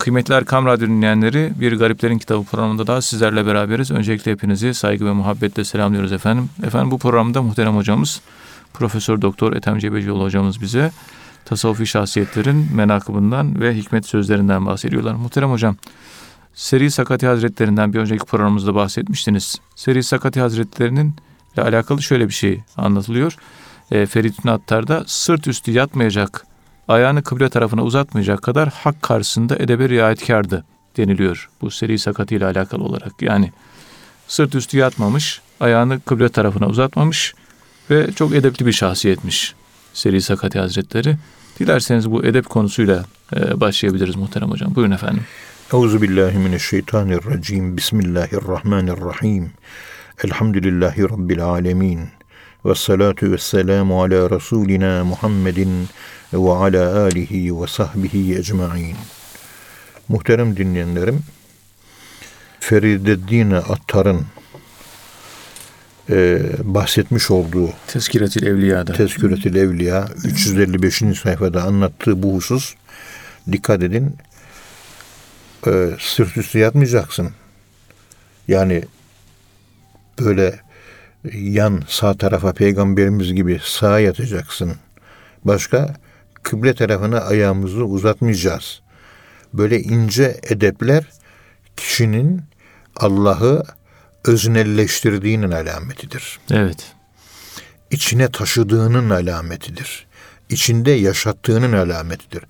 Kıymetli Erkam Radyo dinleyenleri bir Gariplerin Kitabı programında da sizlerle beraberiz. Öncelikle hepinizi saygı ve muhabbetle selamlıyoruz efendim. Efendim bu programda muhterem hocamız Profesör Doktor Ethem Cebecioğlu hocamız bize tasavvufi şahsiyetlerin menakıbından ve hikmet sözlerinden bahsediyorlar. Muhterem hocam Seri Sakati Hazretlerinden bir önceki programımızda bahsetmiştiniz. Seri Sakati Hazretlerinin ile alakalı şöyle bir şey anlatılıyor. E, Ferit Attar'da sırt üstü yatmayacak ayağını kıble tarafına uzatmayacak kadar hak karşısında edebe riayetkardı deniliyor. Bu seri sakatı ile alakalı olarak. Yani sırt üstü yatmamış, ayağını kıble tarafına uzatmamış ve çok edepli bir şahsiyetmiş Seri Sakati Hazretleri. Dilerseniz bu edep konusuyla e, başlayabiliriz muhterem hocam. Buyurun efendim. Euzu billahi mineşşeytanirracim. Bismillahirrahmanirrahim. Elhamdülillahi rabbil alamin. Ve salatu ve selamu ala Resulina Muhammedin ve ala alihi ve sahbihi ecmain. Muhterem dinleyenlerim, Ferideddin Attar'ın e, bahsetmiş olduğu Tezkiretül Evliya'da Tezkiretül Evliya 355. sayfada anlattığı bu husus dikkat edin e, sırt üstü yatmayacaksın. Yani böyle yan sağ tarafa peygamberimiz gibi sağa yatacaksın. Başka kıble tarafına ayağımızı uzatmayacağız. Böyle ince edepler kişinin Allah'ı öznelleştirdiğinin alametidir. Evet. İçine taşıdığının alametidir. İçinde yaşattığının alametidir.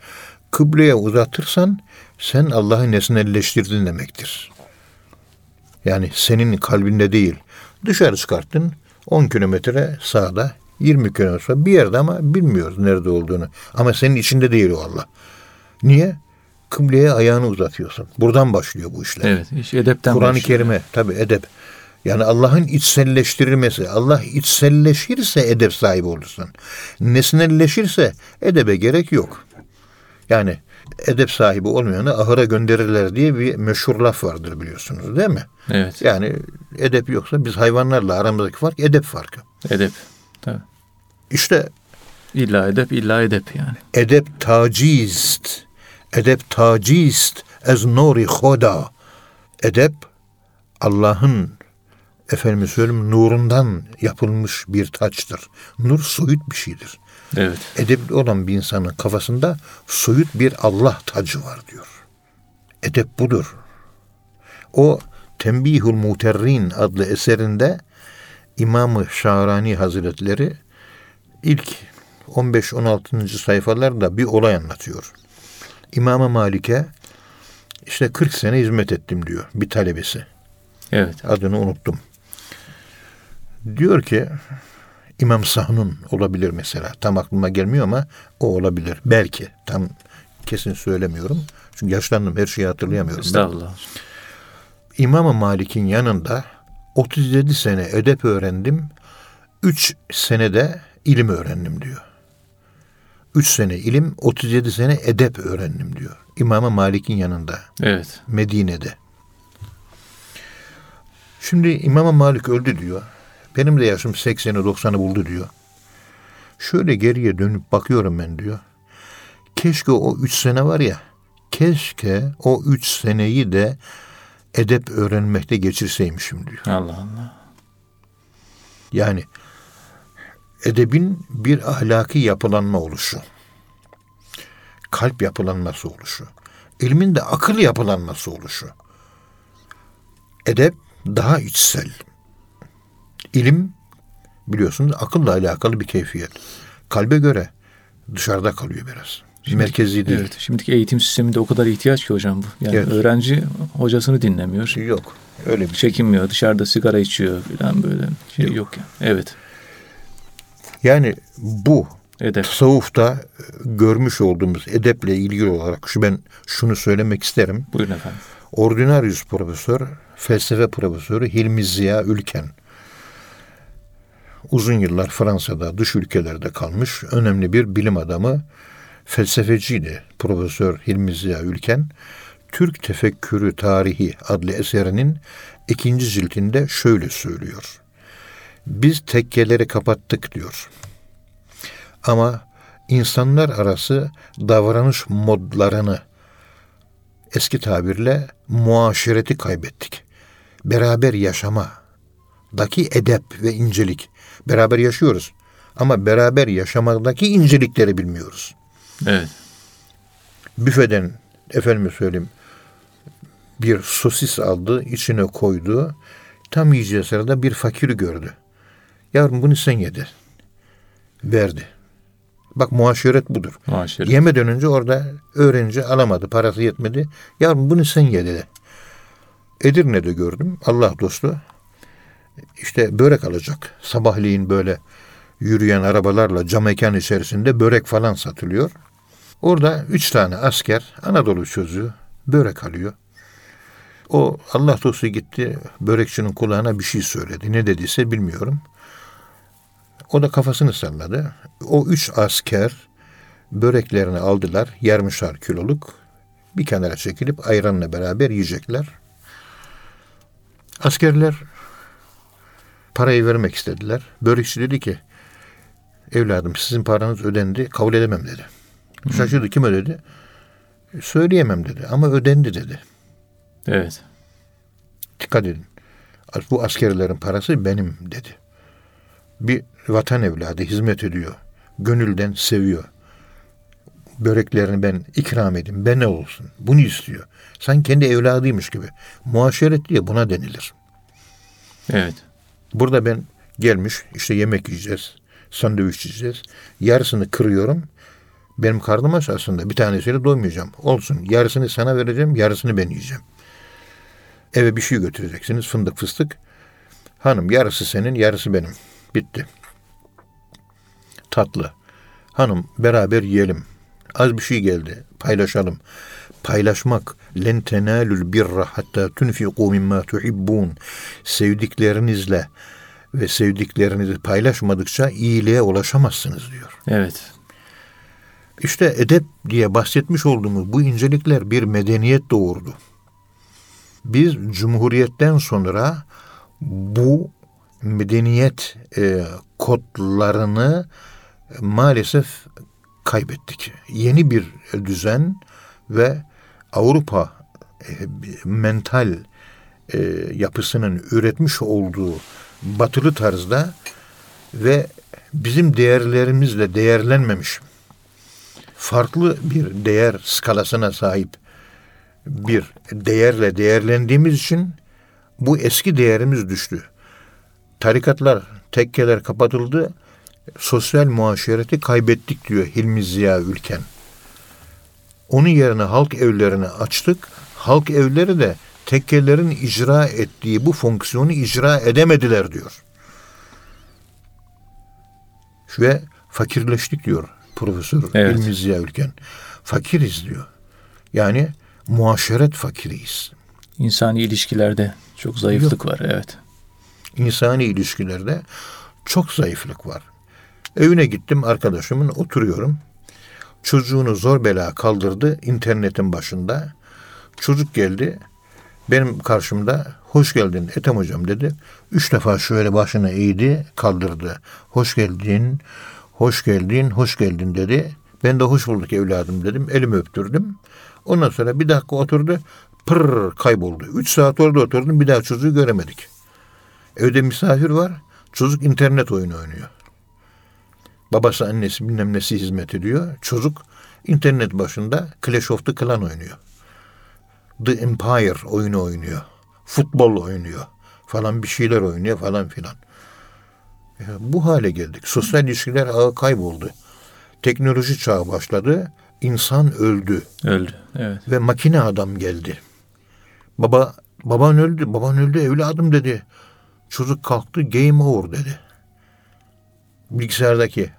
Kıbleye uzatırsan sen Allah'ı nesnelleştirdin demektir. Yani senin kalbinde değil. Dışarı çıkarttın 10 kilometre sağda 20 kilometre bir yerde ama bilmiyoruz nerede olduğunu. Ama senin içinde değil o Allah. Niye? Kıbleye ayağını uzatıyorsun. Buradan başlıyor bu işler. Evet. Iş edepten Kur'an-ı Kerim'e tabi edep. Yani Allah'ın içselleştirilmesi. Allah içselleşirse edep sahibi olursun. Nesnelleşirse edebe gerek yok. Yani edep sahibi olmayanı ahıra gönderirler diye bir meşhur laf vardır biliyorsunuz değil mi? Evet. Yani edep yoksa biz hayvanlarla aramızdaki fark edep farkı. Edep. Tabii. İşte illa edep, illa edep yani. Edep tacist. Edep tacist ez nuri hoda. Edep Allah'ın efendim söyleyeyim nurundan yapılmış bir taçtır. Nur soyut bir şeydir. Evet. Edepli olan bir insanın kafasında soyut bir Allah tacı var diyor. Edep budur. O Tembihul Muterrin adlı eserinde İmam-ı Şahrani Hazretleri ilk 15-16. sayfalarda bir olay anlatıyor. İmam-ı Malik'e işte 40 sene hizmet ettim diyor bir talebesi. Evet. Adını unuttum. Diyor ki İmam Sahnun olabilir mesela. Tam aklıma gelmiyor ama o olabilir. Belki. Tam kesin söylemiyorum. Çünkü yaşlandım her şeyi hatırlayamıyorum. Estağfurullah. İmam Malik'in yanında 37 sene edep öğrendim. 3 senede ilim öğrendim diyor. 3 sene ilim, 37 sene edep öğrendim diyor. İmam Malik'in yanında. Evet. Medine'de. Şimdi İmam Malik öldü diyor. Benim de yaşım 80'i 90'ı buldu diyor. Şöyle geriye dönüp bakıyorum ben diyor. Keşke o üç sene var ya, keşke o üç seneyi de edep öğrenmekte geçirseymişim diyor. Allah Allah. Yani edebin bir ahlaki yapılanma oluşu. Kalp yapılanması oluşu. ilmin de akıl yapılanması oluşu. Edep daha içsel. İlim biliyorsunuz akılla alakalı bir keyfiyet. Kalbe göre dışarıda kalıyor biraz. Şimdi, Merkezi değil. Evet, şimdiki eğitim sisteminde o kadar ihtiyaç ki hocam bu. Yani evet. öğrenci hocasını dinlemiyor. Yok. Öyle bir çekinmiyor. Dışarıda sigara içiyor falan böyle şey yok, yok yani. Evet. Yani bu edep. tasavvufta görmüş olduğumuz edeple ilgili olarak şu ben şunu söylemek isterim. Buyurun efendim. Ordinarius profesör, felsefe profesörü Hilmi Ziya Ülken uzun yıllar Fransa'da, dış ülkelerde kalmış önemli bir bilim adamı, felsefeciydi Profesör Hilmi Ziya Ülken. Türk Tefekkürü Tarihi adlı eserinin ikinci ciltinde şöyle söylüyor. Biz tekkeleri kapattık diyor. Ama insanlar arası davranış modlarını eski tabirle muaşereti kaybettik. Beraber yaşamadaki edep ve incelik. Beraber yaşıyoruz. Ama beraber yaşamadaki incelikleri bilmiyoruz. Evet. Büfeden efendime söyleyeyim bir sosis aldı, içine koydu. Tam yiyeceği sırada bir fakiri gördü. Yavrum bunu sen yedi. Verdi. Bak muaşeret budur. Muaşeret. Yemeden önce orada öğrenci alamadı. Parası yetmedi. Yavrum bunu sen ye dedi. Edirne'de gördüm. Allah dostu. İşte börek alacak. Sabahleyin böyle yürüyen arabalarla cam mekan içerisinde börek falan satılıyor. Orada üç tane asker Anadolu çocuğu börek alıyor. O Allah dostu gitti börekçinin kulağına bir şey söyledi. Ne dediyse bilmiyorum. O da kafasını salladı. O üç asker böreklerini aldılar. Yarmışar kiloluk. Bir kenara çekilip ayranla beraber yiyecekler. Askerler parayı vermek istediler. Börekçi dedi ki evladım sizin paranız ödendi kabul edemem dedi. Şaşırdı kim ödedi? Söyleyemem dedi ama ödendi dedi. Evet. Dikkat edin. Bu askerlerin parası benim dedi. Bir vatan evladı hizmet ediyor. Gönülden seviyor. Böreklerini ben ikram edeyim. Ben ne olsun? Bunu istiyor. Sen kendi evladıymış gibi. Muaşeret diye buna denilir. Evet. Burada ben gelmiş işte yemek yiyeceğiz. Sandviç yiyeceğiz. Yarısını kırıyorum. Benim karnım aç aslında. Bir tanesiyle doymayacağım. Olsun. Yarısını sana vereceğim. Yarısını ben yiyeceğim. Eve bir şey götüreceksiniz. Fındık fıstık. Hanım yarısı senin yarısı benim. Bitti. Tatlı. Hanım beraber yiyelim. Az bir şey geldi. Paylaşalım. Paylaşmak. Len tenalul birra hatta tunfiqu mimma tuhibbun. Sevdiklerinizle ve sevdiklerinizi paylaşmadıkça iyiliğe ulaşamazsınız diyor. Evet. İşte edep diye bahsetmiş olduğumuz bu incelikler bir medeniyet doğurdu. Biz Cumhuriyet'ten sonra bu medeniyet e, kodlarını maalesef kaybettik. Yeni bir düzen ve Avrupa e, mental e, yapısının üretmiş olduğu batılı tarzda ve bizim değerlerimizle değerlenmemiş farklı bir değer skalasına sahip bir değerle değerlendiğimiz için bu eski değerimiz düştü. Tarikatlar, tekkeler kapatıldı. Sosyal muaşereti kaybettik diyor Hilmi Ziya Ülken. Onun yerine halk evlerini açtık. Halk evleri de tekkelerin icra ettiği bu fonksiyonu icra edemediler diyor. Ve fakirleştik diyor Profesör Evet. Hilmi Ziya Ülken. Fakiriz diyor. Yani muaşeret fakiriyiz. İnsani ilişkilerde çok zayıflık var. Evet. İnsani ilişkilerde çok zayıflık var. Evine gittim arkadaşımın oturuyorum. Çocuğunu zor bela kaldırdı internetin başında. Çocuk geldi benim karşımda hoş geldin Ethem hocam dedi. Üç defa şöyle başını eğdi kaldırdı. Hoş geldin, hoş geldin, hoş geldin dedi. Ben de hoş bulduk evladım dedim. Elimi öptürdüm. Ondan sonra bir dakika oturdu. Pırr kayboldu. Üç saat orada oturdum. Bir daha çocuğu göremedik. Evde misafir var. Çocuk internet oyunu oynuyor. Babası annesi bilmem nesi hizmet ediyor. Çocuk internet başında Clash of the Clan oynuyor. The Empire oyunu oynuyor. Futbol oynuyor. Falan bir şeyler oynuyor falan filan. Ya bu hale geldik. Sosyal ilişkiler ağı kayboldu. Teknoloji çağı başladı. İnsan öldü Öldü. Evet. ve makine adam geldi. Baba baban öldü, baban öldü evladım dedi. Çocuk kalktı game over dedi. Bilgisayardaki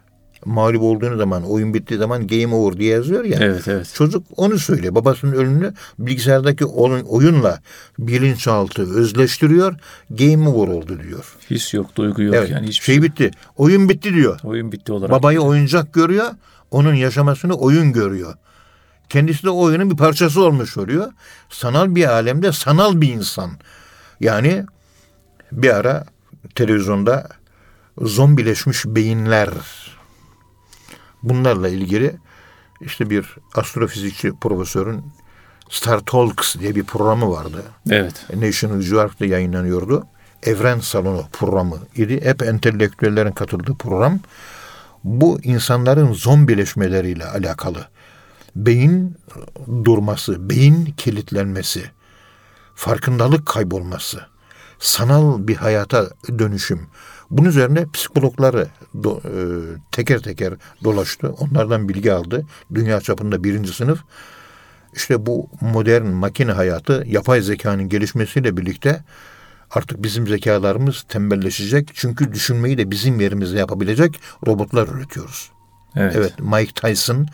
mağlup olduğunu zaman, oyun bittiği zaman game over diye yazıyor ya. Evet, evet. Çocuk onu söylüyor. Babasının ölümünü bilgisayardaki oyun, oyunla bilinçaltı özleştiriyor. Game over oldu diyor. His yok, duygu yok evet. yani hiçbir şey bitti. Oyun bitti diyor. Oyun bitti olarak. Babayı oyuncak görüyor. Onun yaşamasını oyun görüyor. Kendisi de oyunun bir parçası olmuş oluyor. Sanal bir alemde sanal bir insan. Yani bir ara televizyonda zombileşmiş beyinler bunlarla ilgili işte bir astrofizikçi profesörün Star Talks diye bir programı vardı. Evet. National Geographic'te yayınlanıyordu. Evren Salonu programı idi. Hep entelektüellerin katıldığı program. Bu insanların zombileşmeleriyle alakalı. Beyin durması, beyin kilitlenmesi, farkındalık kaybolması, sanal bir hayata dönüşüm. Bunun üzerine psikologları do, e, teker teker dolaştı. Onlardan bilgi aldı. Dünya çapında birinci sınıf. İşte bu modern makine hayatı yapay zekanın gelişmesiyle birlikte artık bizim zekalarımız tembelleşecek. Çünkü düşünmeyi de bizim yerimizde yapabilecek robotlar üretiyoruz. Evet. Evet Mike Tyson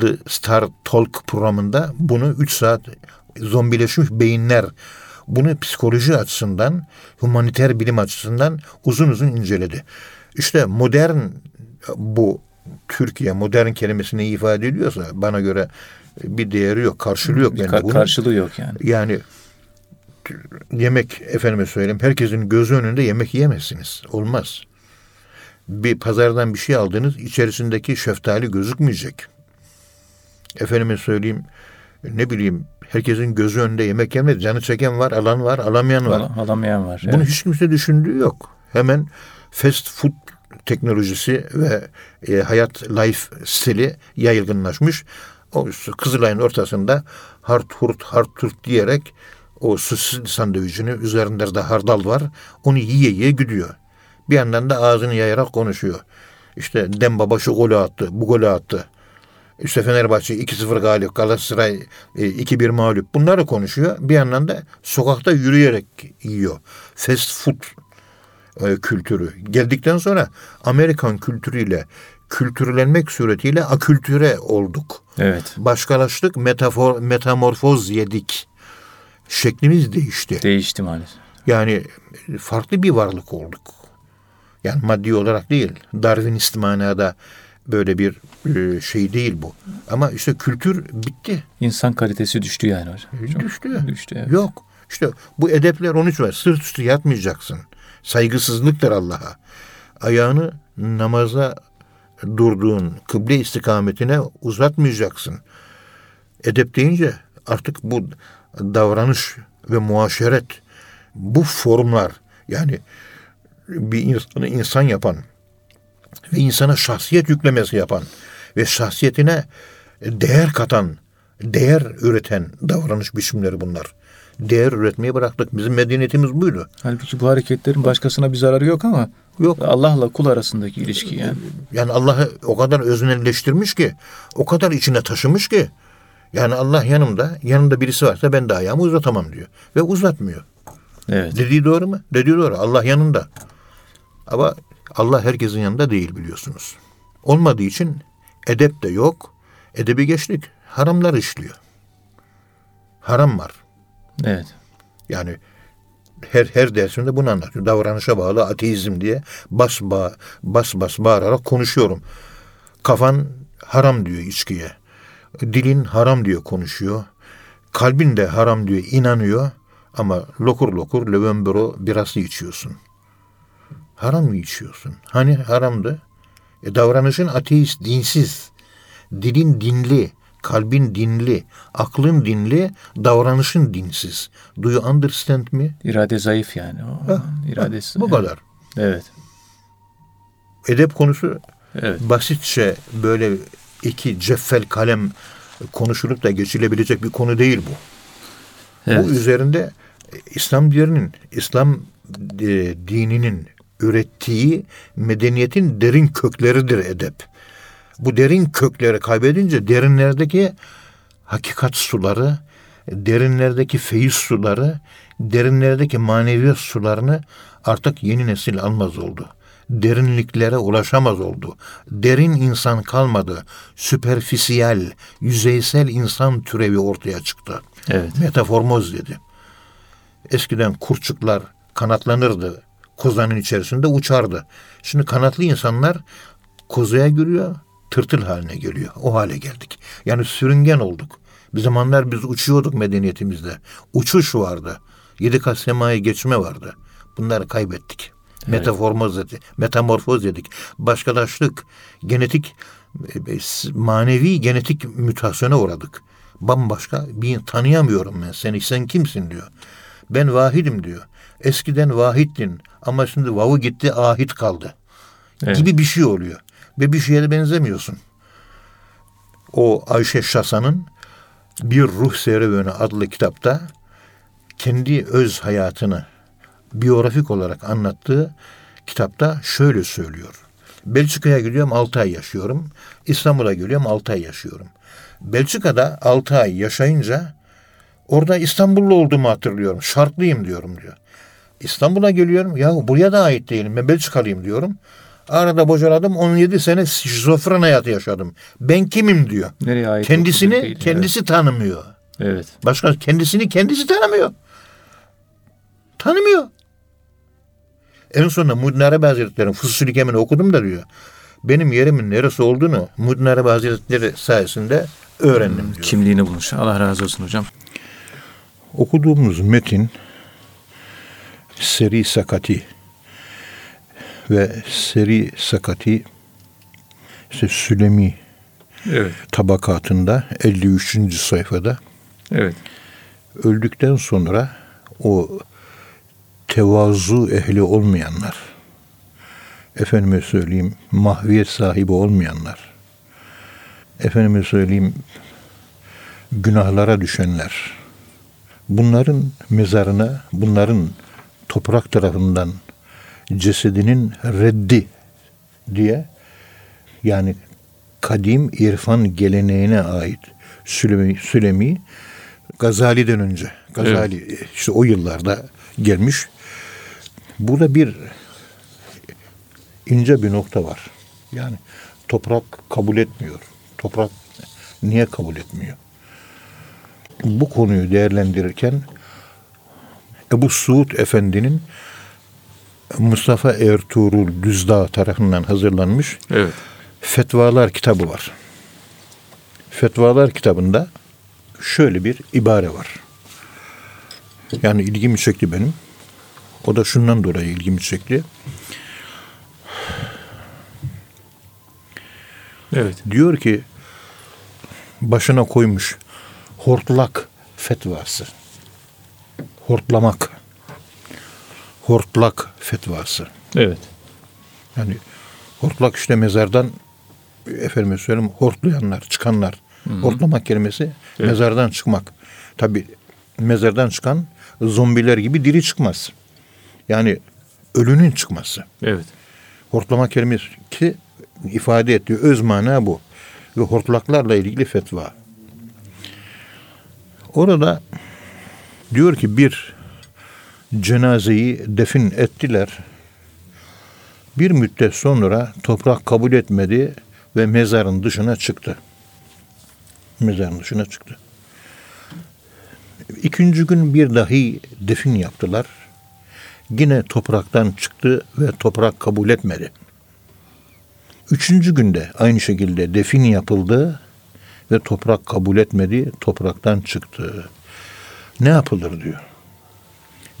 The Star Talk programında bunu 3 saat zombileşmiş beyinler bunu psikoloji açısından, humaniter bilim açısından uzun uzun inceledi. İşte modern bu Türkiye modern kelimesini ifade ediyorsa bana göre bir değeri yok, karşılığı yok. Bende kar- bunun. karşılığı yok yani. Yani yemek efendime söyleyeyim herkesin gözü önünde yemek yiyemezsiniz. Olmaz. Bir pazardan bir şey aldınız içerisindeki şeftali gözükmeyecek. Efendime söyleyeyim ne bileyim herkesin gözü önünde yemek yemez. Canı çeken var, alan var, alamayan var. Al- alamayan var. Bunu Evet. hiç kimse düşündüğü yok. Hemen fast food teknolojisi ve e, hayat life stili yaygınlaşmış. O Kızılay'ın ortasında hart hurt hart hurt diyerek o sosis sandviçini üzerinde de hardal var. Onu yiye yiye gidiyor. Bir yandan da ağzını yayarak konuşuyor. İşte Dembaba şu golü attı, bu golü attı. İşte Fenerbahçe 2-0 galip, Galatasaray e, 2-1 mağlup. Bunları konuşuyor. Bir yandan da sokakta yürüyerek yiyor. Fast food e, kültürü. Geldikten sonra Amerikan kültürüyle kültürlenmek suretiyle akültüre olduk. Evet. Başkalaştık, metafor, metamorfoz yedik. Şeklimiz değişti. Değişti maalesef. Yani farklı bir varlık olduk. Yani maddi olarak değil. Darwinist manada böyle bir e, şey değil bu. Ama işte kültür bitti. İnsan kalitesi düştü yani hocam. Çok Düştü. Düştü evet. Yok. İşte bu edepler 13 var. Sırt üstü yatmayacaksın. Saygısızlıktır Allah'a. Ayağını namaza durduğun kıble istikametine uzatmayacaksın. Edep deyince artık bu davranış ve muaşeret bu formlar yani bir insanı insan yapan ve insana şahsiyet yüklemesi yapan ve şahsiyetine değer katan, değer üreten davranış biçimleri bunlar. Değer üretmeyi bıraktık. Bizim medeniyetimiz buydu. Halbuki bu hareketlerin başkasına bir zararı yok ama Yok. Allah'la kul arasındaki ilişki yani. Yani Allah'ı o kadar öznelleştirmiş ki, o kadar içine taşımış ki. Yani Allah yanımda, yanımda birisi varsa ben de ayağımı uzatamam diyor. Ve uzatmıyor. Evet. Dediği doğru mu? Dediği doğru. Allah yanında. Ama Allah herkesin yanında değil biliyorsunuz. Olmadığı için edep de yok. Edebi geçtik. Haramlar işliyor. Haram var. Evet. Yani her her dersinde bunu anlatıyor. Davranışa bağlı ateizm diye bas ba bas bas bağırarak konuşuyorum. Kafan haram diyor içkiye. Dilin haram diyor konuşuyor. Kalbin de haram diyor inanıyor. Ama lokur lokur lövenbero birası içiyorsun. Haram mı içiyorsun? Hani haramdı? E, davranışın ateist, dinsiz. Dilin dinli, kalbin dinli, aklın dinli, davranışın dinsiz. Do you understand me? İrade zayıf yani. O iradesi. Bu kadar. Evet. Edep konusu Evet. basitçe böyle iki ceffel kalem konuşulup da geçilebilecek bir konu değil bu. Evet. Bu üzerinde e, İslam dininin, İslam e, dininin ürettiği medeniyetin derin kökleridir edep. Bu derin kökleri kaybedince derinlerdeki hakikat suları, derinlerdeki feyiz suları, derinlerdeki maneviyat sularını artık yeni nesil almaz oldu. Derinliklere ulaşamaz oldu. Derin insan kalmadı. Süperfisiyel, yüzeysel insan türevi ortaya çıktı. Evet. Metaformoz dedi. Eskiden kurçuklar kanatlanırdı. Kozanın içerisinde uçardı. Şimdi kanatlı insanlar kozaya giriyor, tırtıl haline geliyor. O hale geldik. Yani sürüngen olduk. Bir zamanlar biz uçuyorduk medeniyetimizde. Uçuş vardı. Yedi kat semayı geçme vardı. Bunları kaybettik. Metaformoz dedik. Metamorfoz dedik. Başkalaştık. Genetik, e, manevi genetik mütasyona uğradık. bambaşka bir tanıyamıyorum ben seni. Sen kimsin diyor. Ben vahidim diyor. Eskiden vahittin ama şimdi vavu gitti ahit kaldı. Evet. Gibi bir şey oluyor. Ve bir şeye de benzemiyorsun. O Ayşe Şasan'ın Bir Ruh Serüveni adlı kitapta kendi öz hayatını biyografik olarak anlattığı kitapta şöyle söylüyor. Belçika'ya gidiyorum 6 ay yaşıyorum. İstanbul'a geliyorum 6 ay yaşıyorum. Belçika'da 6 ay yaşayınca orada İstanbullu olduğumu hatırlıyorum. Şartlıyım diyorum diyor. İstanbul'a geliyorum. Ya buraya da ait değilim. Ben Belçikalıyım diyorum. Arada bocaladım. 17 sene şizofren hayatı yaşadım. Ben kimim diyor. Nereye ait Kendisini değil, kendisi tanımıyor. Evet. Başka kendisini kendisi tanımıyor. Tanımıyor. En sonunda Muhyiddin Arabi Hazretleri'nin Fususül Hikemini okudum da diyor. Benim yerimin neresi olduğunu Muhyiddin Arabi Hazretleri sayesinde öğrendim diyor. Kimliğini bulmuş. Allah razı olsun hocam. Okuduğumuz metin Seri Sakati ve Seri Sakati işte Sülemi Evet. tabakatında 53. sayfada Evet. öldükten sonra o tevazu ehli olmayanlar, efendime söyleyeyim mahviyet sahibi olmayanlar, efendime söyleyeyim günahlara düşenler, bunların mezarına, bunların toprak tarafından cesedinin reddi diye yani kadim irfan geleneğine ait Sülemi, Sülemi Gazali'den önce. Gazali işte o yıllarda gelmiş. Burada bir ince bir nokta var. Yani toprak kabul etmiyor. Toprak niye kabul etmiyor? Bu konuyu değerlendirirken Ebu Suud Efendi'nin Mustafa Ertuğrul Düzdağ tarafından hazırlanmış Evet. Fetvalar kitabı var. Fetvalar kitabında şöyle bir ibare var. Yani ilgimi çekti benim. O da şundan dolayı ilgimi çekti. Evet. Diyor ki başına koymuş hortlak fetvası. Hortlamak. Hortlak fetvası. Evet. Yani hortlak işte mezardan efendim söyleyeyim hortlayanlar, çıkanlar. Hortlamak kelimesi Evet. mezardan çıkmak. Tabi mezardan çıkan zombiler gibi diri çıkmaz. Yani ölünün çıkması. Evet. Hortlama kelimesi ki ifade ettiği öz mana bu. Ve hortlaklarla ilgili fetva. Orada diyor ki bir cenazeyi defin ettiler. Bir müddet sonra toprak kabul etmedi ve mezarın dışına çıktı. Mezarın dışına çıktı. İkinci gün bir dahi defin yaptılar. Yine topraktan çıktı ve toprak kabul etmedi. Üçüncü günde aynı şekilde defin yapıldı ve toprak kabul etmedi, topraktan çıktı. Ne yapılır diyor.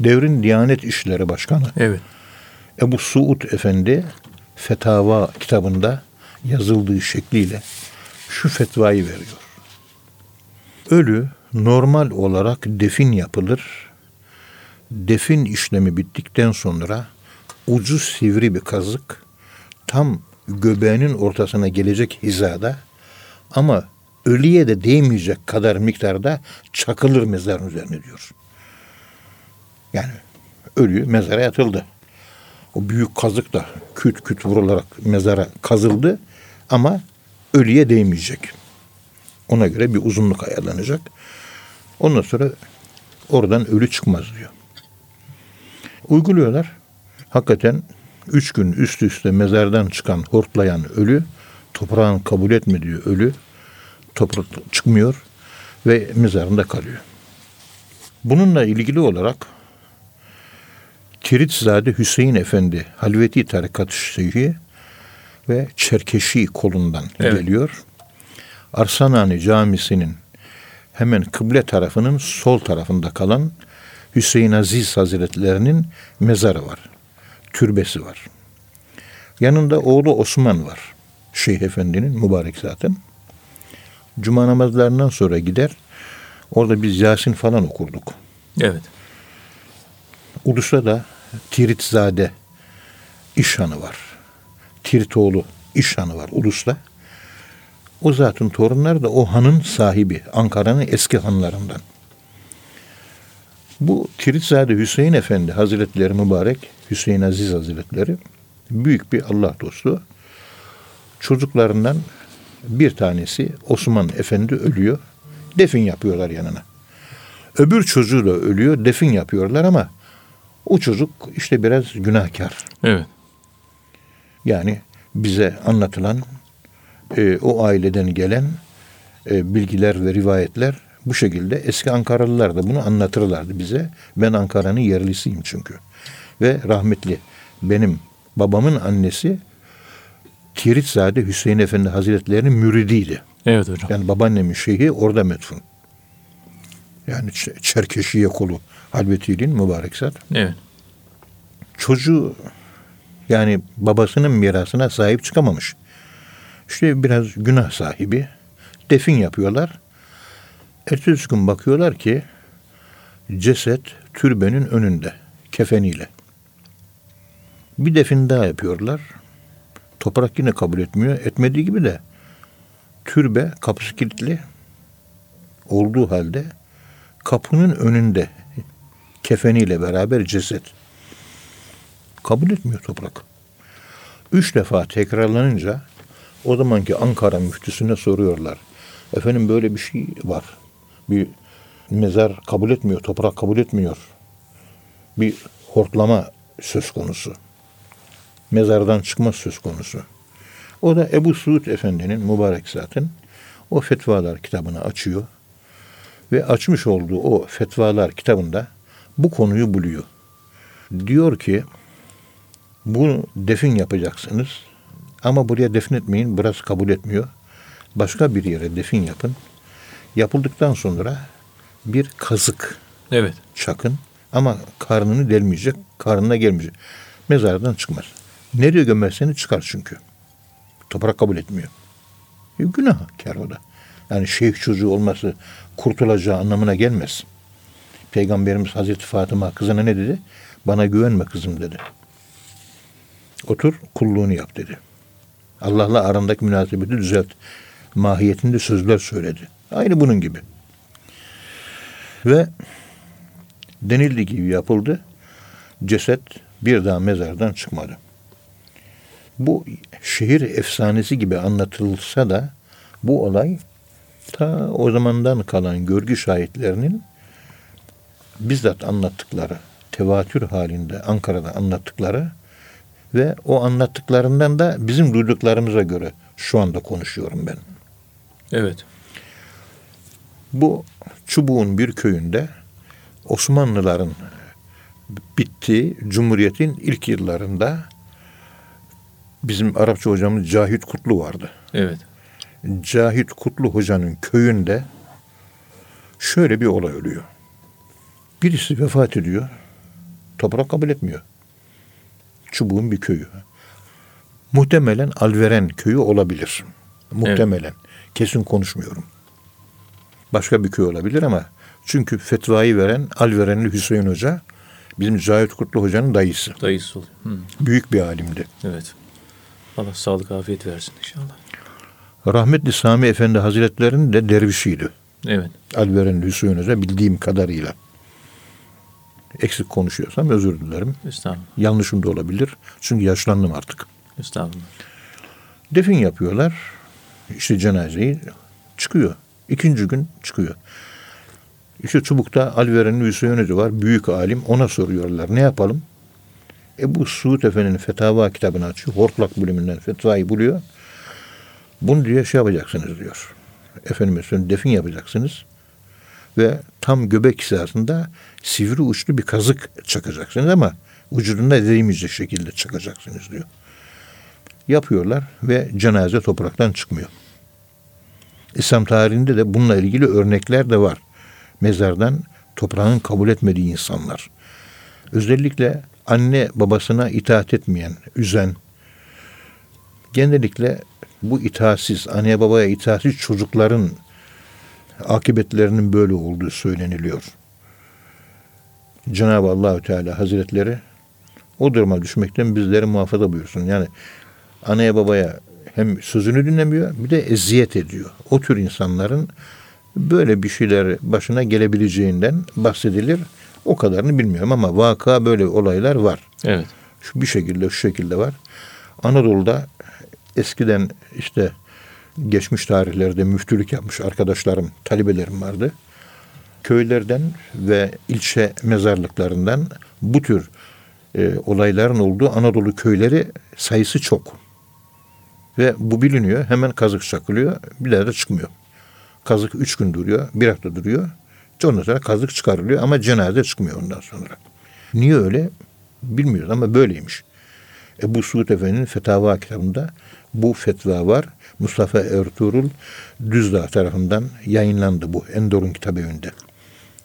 Devrin Diyanet İşleri Başkanı Evet. Ebu Suud Efendi Fetava kitabında yazıldığı şekliyle şu fetvayı veriyor. Ölü normal olarak defin yapılır. Defin işlemi bittikten sonra ucu sivri bir kazık tam göbeğinin ortasına gelecek hizada ama ölüye de değmeyecek kadar miktarda çakılır mezarın üzerine diyor. Yani ölü mezara yatıldı. O büyük kazık da küt küt vurularak mezara kazıldı ama ölüye değmeyecek. Ona göre bir uzunluk ayarlanacak. Ondan sonra oradan ölü çıkmaz diyor. Uyguluyorlar. Hakikaten üç gün üst üste mezardan çıkan hortlayan ölü, toprağın kabul etmediği ölü toprak çıkmıyor ve mezarında kalıyor. Bununla ilgili olarak Kiritzade Hüseyin Efendi Halveti Tarikat Şeyhi ve Çerkeşi kolundan Evet. geliyor. Arsanani Camisi'nin hemen kıble tarafının sol tarafında kalan Hüseyin Aziz Hazretlerinin mezarı var. Türbesi var. Yanında oğlu Osman var. Şeyh Efendi'nin mübarek zaten. Cuma namazlarından sonra gider Orada biz Yasin falan okurduk. Evet. Ulus'ta da Tiritzade İşhanı var. Tiritoğlu İşhanı var Ulus'ta. O zatın torunları da o hanın sahibi. Ankara'nın eski hanlarından. Bu Tiritzade Hüseyin Efendi Hazretleri Mübarek, Hüseyin Aziz Hazretleri büyük bir Allah dostu. Çocuklarından bir tanesi Osman Efendi ölüyor. Defin yapıyorlar yanına. Öbür çocuğu da ölüyor. Defin yapıyorlar ama o çocuk işte biraz günahkar. Evet. Yani bize anlatılan e, o aileden gelen e, bilgiler ve rivayetler bu şekilde eski Ankaralılar da bunu anlatırlardı bize. Ben Ankara'nın yerlisiyim çünkü. Ve rahmetli benim babamın annesi Tiritzade Hüseyin Efendi Hazretleri'nin müridiydi. Evet hocam. Yani babaannemin şeyhi orada metfun. Yani Çerkeşiye kolu Halveti'nin mübarek zat. Evet. Çocuğu yani babasının mirasına sahip çıkamamış. İşte biraz günah sahibi. Defin yapıyorlar. Ertesi gün bakıyorlar ki ceset türbenin önünde kefeniyle. Bir defin daha yapıyorlar. Toprak yine kabul etmiyor. Etmediği gibi de türbe kapısı kilitli olduğu halde kapının önünde kefeniyle beraber ceset. Kabul etmiyor toprak. Üç defa tekrarlanınca o zamanki Ankara müftüsüne soruyorlar. Efendim böyle bir şey var. Bir mezar kabul etmiyor, toprak kabul etmiyor. Bir hortlama söz konusu. Mezardan çıkma söz konusu. O da Ebu Suud Efendi'nin mübarek zatın o fetvalar kitabını açıyor ve açmış olduğu o fetvalar kitabında bu konuyu buluyor. Diyor ki bunu defin yapacaksınız ama buraya defnetmeyin burası kabul etmiyor. Başka bir yere defin yapın. Yapıldıktan sonra bir kazık Evet. çakın ama karnını delmeyecek, karnına gelmeyecek. Mezardan çıkmaz. Nereye gömerseniz çıkar çünkü. Toprak kabul etmiyor. E, günah kar o da. Yani şeyh çocuğu olması kurtulacağı anlamına gelmez. Peygamberimiz Hazreti Fatıma kızına ne dedi? Bana güvenme kızım dedi. Otur kulluğunu yap dedi. Allah'la arandaki münasebeti düzelt. Mahiyetinde sözler söyledi. Aynı bunun gibi. Ve denildiği gibi yapıldı. Ceset bir daha mezardan çıkmadı. Bu şehir efsanesi gibi anlatılsa da bu olay ta o zamandan kalan görgü şahitlerinin bizzat anlattıkları, tevatür halinde Ankara'da anlattıkları ve o anlattıklarından da bizim duyduklarımıza göre şu anda konuşuyorum ben. Evet. Bu Çubuğun bir köyünde Osmanlıların bittiği Cumhuriyet'in ilk yıllarında bizim Arapça hocamız Cahit Kutlu vardı. Evet. Cahit Kutlu hocanın köyünde şöyle bir olay oluyor. Birisi vefat ediyor. Toprak kabul etmiyor. Çubuğun bir köyü. Muhtemelen Alveren köyü olabilir. Muhtemelen. Kesin konuşmuyorum. Başka bir köy olabilir ama çünkü fetvayı veren Alverenli Hüseyin Hoca bizim Cahit Kutlu Hoca'nın dayısı. Dayısı oluyor. Hı. Büyük bir alimdi. Evet. Allah sağlık afiyet versin inşallah. Rahmetli Sami Efendi Hazretleri'nin de dervişiydi. Evet. Alverenli Hüseyin Hoca bildiğim kadarıyla. Eksik konuşuyorsam özür dilerim. Estağfurullah. Yanlışım da olabilir. Çünkü yaşlandım artık. Estağfurullah. Defin yapıyorlar. İşte cenazeyi çıkıyor. İkinci gün çıkıyor. İşte Çubuk'ta Alverenli Hüseyin Hoca var. Büyük alim. Ona soruyorlar. Ne yapalım? E bu Suud Efendi'nin fetava kitabını açıyor. Hortlak bölümünden fetvayı buluyor. Bunu diye şey yapacaksınız diyor. Söyleyeyim defin yapacaksınız. Ve tam göbek hizasında sivri uçlu bir kazık çakacaksınız ama vücudunda değmeyecek şekilde çakacaksınız diyor. Yapıyorlar ve cenaze topraktan çıkmıyor. İslam tarihinde de bununla ilgili örnekler de var. Mezardan toprağın kabul etmediği insanlar. Özellikle anne babasına itaat etmeyen, üzen, genellikle bu itaatsiz, anne babaya itaatsiz çocukların akıbetlerinin böyle olduğu söyleniliyor. Cenab-ı Allahü Teala Hazretleri o duruma düşmekten bizleri muhafaza buyursun. Yani anaya babaya hem sözünü dinlemiyor bir de eziyet ediyor. O tür insanların böyle bir şeyler başına gelebileceğinden bahsedilir. O kadarını bilmiyorum ama vaka böyle olaylar var. Evet. Şu bir şekilde şu şekilde var. Anadolu'da eskiden işte geçmiş tarihlerde müftülük yapmış arkadaşlarım, talebelerim vardı. Köylerden ve ilçe mezarlıklarından bu tür e, olayların olduğu Anadolu köyleri sayısı çok. Ve bu biliniyor. Hemen kazık çakılıyor. Bir daha da çıkmıyor. Kazık üç gün duruyor. Bir hafta duruyor. Ondan sonra kazık çıkarılıyor ama cenaze çıkmıyor ondan sonra. Niye öyle? Bilmiyoruz ama böyleymiş. Ebu Suud Efendi'nin Fetava kitabında bu fetva var. Mustafa Ertuğrul Düzdağ tarafından yayınlandı bu Endor'un kitabı önünde.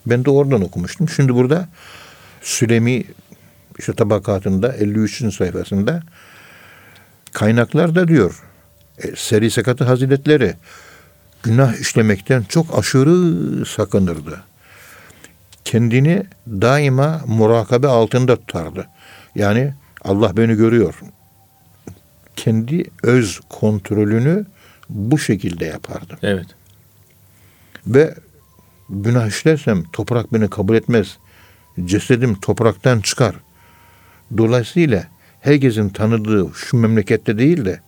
Ben de oradan okumuştum. Şimdi burada Sülemi işte tabakatında 53. sayfasında kaynaklar da diyor e, Seri Sekatı Hazretleri günah işlemekten çok aşırı sakınırdı. Kendini daima murakabe altında tutardı. Yani Allah beni görüyor. Kendi öz kontrolünü bu şekilde yapardı. Evet. Ve günah işlersem toprak beni kabul etmez. Cesedim topraktan çıkar. Dolayısıyla herkesin tanıdığı şu memlekette değil de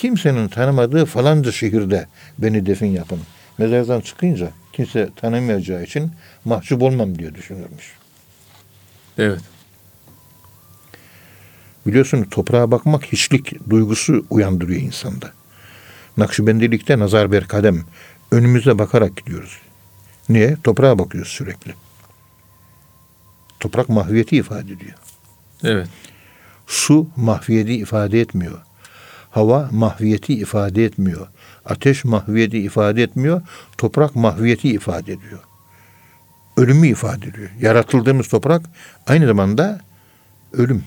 kimsenin tanımadığı falanca şehirde beni defin yapın. Mezardan çıkınca kimse tanımayacağı için mahcup olmam diye düşünürmüş. Evet. Biliyorsun toprağa bakmak hiçlik duygusu uyandırıyor insanda. Nakşibendilikte nazar ber kadem. Önümüze bakarak gidiyoruz. Niye? Toprağa bakıyoruz sürekli. Toprak mahviyeti ifade ediyor. Evet. Su mahviyeti ifade etmiyor. Hava mahviyeti ifade etmiyor. Ateş mahviyeti ifade etmiyor. Toprak mahviyeti ifade ediyor. Ölümü ifade ediyor. Yaratıldığımız toprak aynı zamanda ölüm.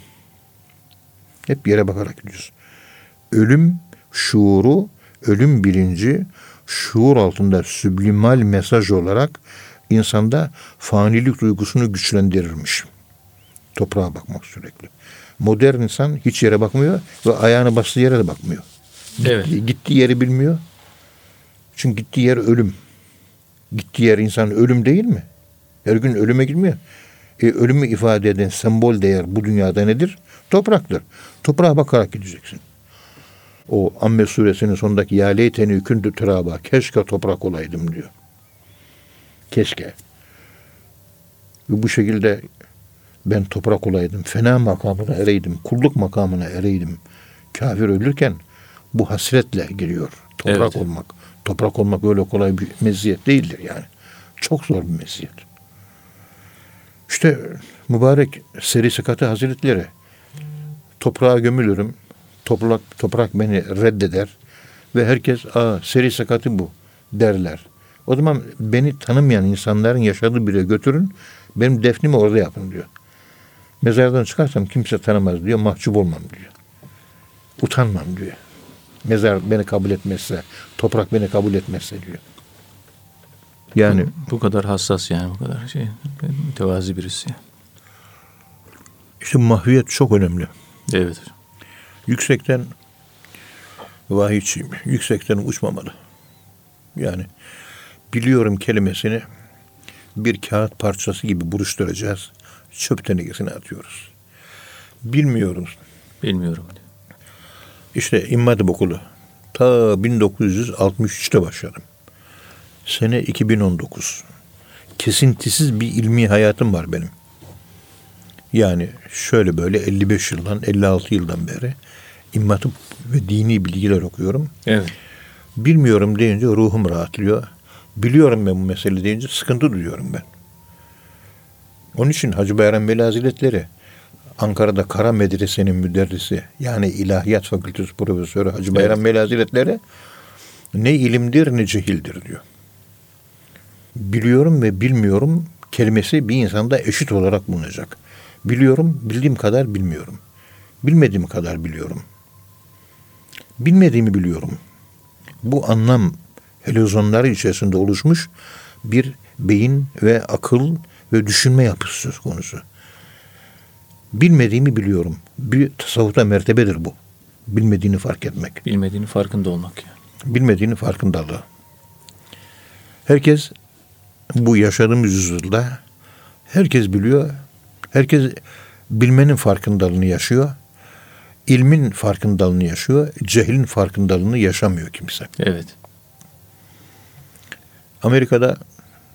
Hep yere bakarak gidiyoruz. Ölüm şuuru, ölüm bilinci şuur altında süblimal mesaj olarak insanda fanilik duygusunu güçlendirirmiş. Toprağa bakmak sürekli. Modern insan hiç yere bakmıyor ve ayağını bastığı yere de bakmıyor. Evet. Gittiği, yeri bilmiyor. Çünkü gittiği yer ölüm. Gittiği yer insan ölüm değil mi? Her gün ölüme girmiyor. E, ölümü ifade eden sembol değer bu dünyada nedir? Topraktır. Toprağa bakarak gideceksin. O Amme suresinin sonundaki ya leyteni kündü türaba keşke toprak olaydım diyor. Keşke. Ve bu şekilde ben toprak olaydım. Fena makamına ereydim. Kulluk makamına ereydim. Kafir ölürken bu hasretle giriyor. Toprak Evet. olmak. Toprak olmak öyle kolay bir meziyet değildir yani. Çok zor bir meziyet. İşte mübarek Seri Sakatı Hazretleri toprağa gömülürüm. Toprak, toprak beni reddeder. Ve herkes aa Seri Sakatı bu derler. O zaman beni tanımayan insanların yaşadığı bir yere götürün. Benim defnimi orada yapın diyor. Mezardan çıkarsam kimse tanımaz diyor. Mahcup olmam diyor. Utanmam diyor. Mezar beni kabul etmezse, toprak beni kabul etmezse diyor. Yani Bu kadar hassas yani bu kadar şey. Mütevazi birisi. işte mahviyet çok önemli. Evet hocam. Yüksekten vahiyçiyim. Yüksekten uçmamalı. Yani biliyorum kelimesini bir kağıt parçası gibi buruşturacağız. Çöp tenekesine atıyoruz. Bilmiyoruz. Bilmiyorum. diyor. İşte İmam Hatip Okulu. Ta 1963'te başladım. Sene 2019. Kesintisiz bir ilmi hayatım var benim. Yani şöyle böyle 55 yıldan 56 yıldan beri İmam Hatip ve dini bilgiler okuyorum. Evet. Bilmiyorum deyince ruhum rahatlıyor. Biliyorum ben bu mesele deyince sıkıntı duyuyorum ben. Onun için Hacı Bayram Veli Hazretleri Ankara'da Kara Medrese'nin müderrisi yani İlahiyat Fakültesi Profesörü Hacı Bayram Veli Hazretleri ne ilimdir ne cehildir diyor. Biliyorum ve bilmiyorum kelimesi bir insanda eşit olarak bulunacak. Biliyorum, bildiğim kadar bilmiyorum. Bilmediğim kadar biliyorum. Bilmediğimi biliyorum. Bu anlam helezonları içerisinde oluşmuş bir beyin ve akıl ve düşünme yapısı söz konusu. Bilmediğimi biliyorum. Bir tasavvufta mertebedir bu. Bilmediğini fark etmek. Bilmediğini farkında olmak yani. Bilmediğini farkındalığı. Herkes bu yaşadığımız yüzyılda herkes biliyor. Herkes bilmenin farkındalığını yaşıyor. İlmin farkındalığını yaşıyor. Cehlin farkındalığını yaşamıyor kimse. Evet. Amerika'da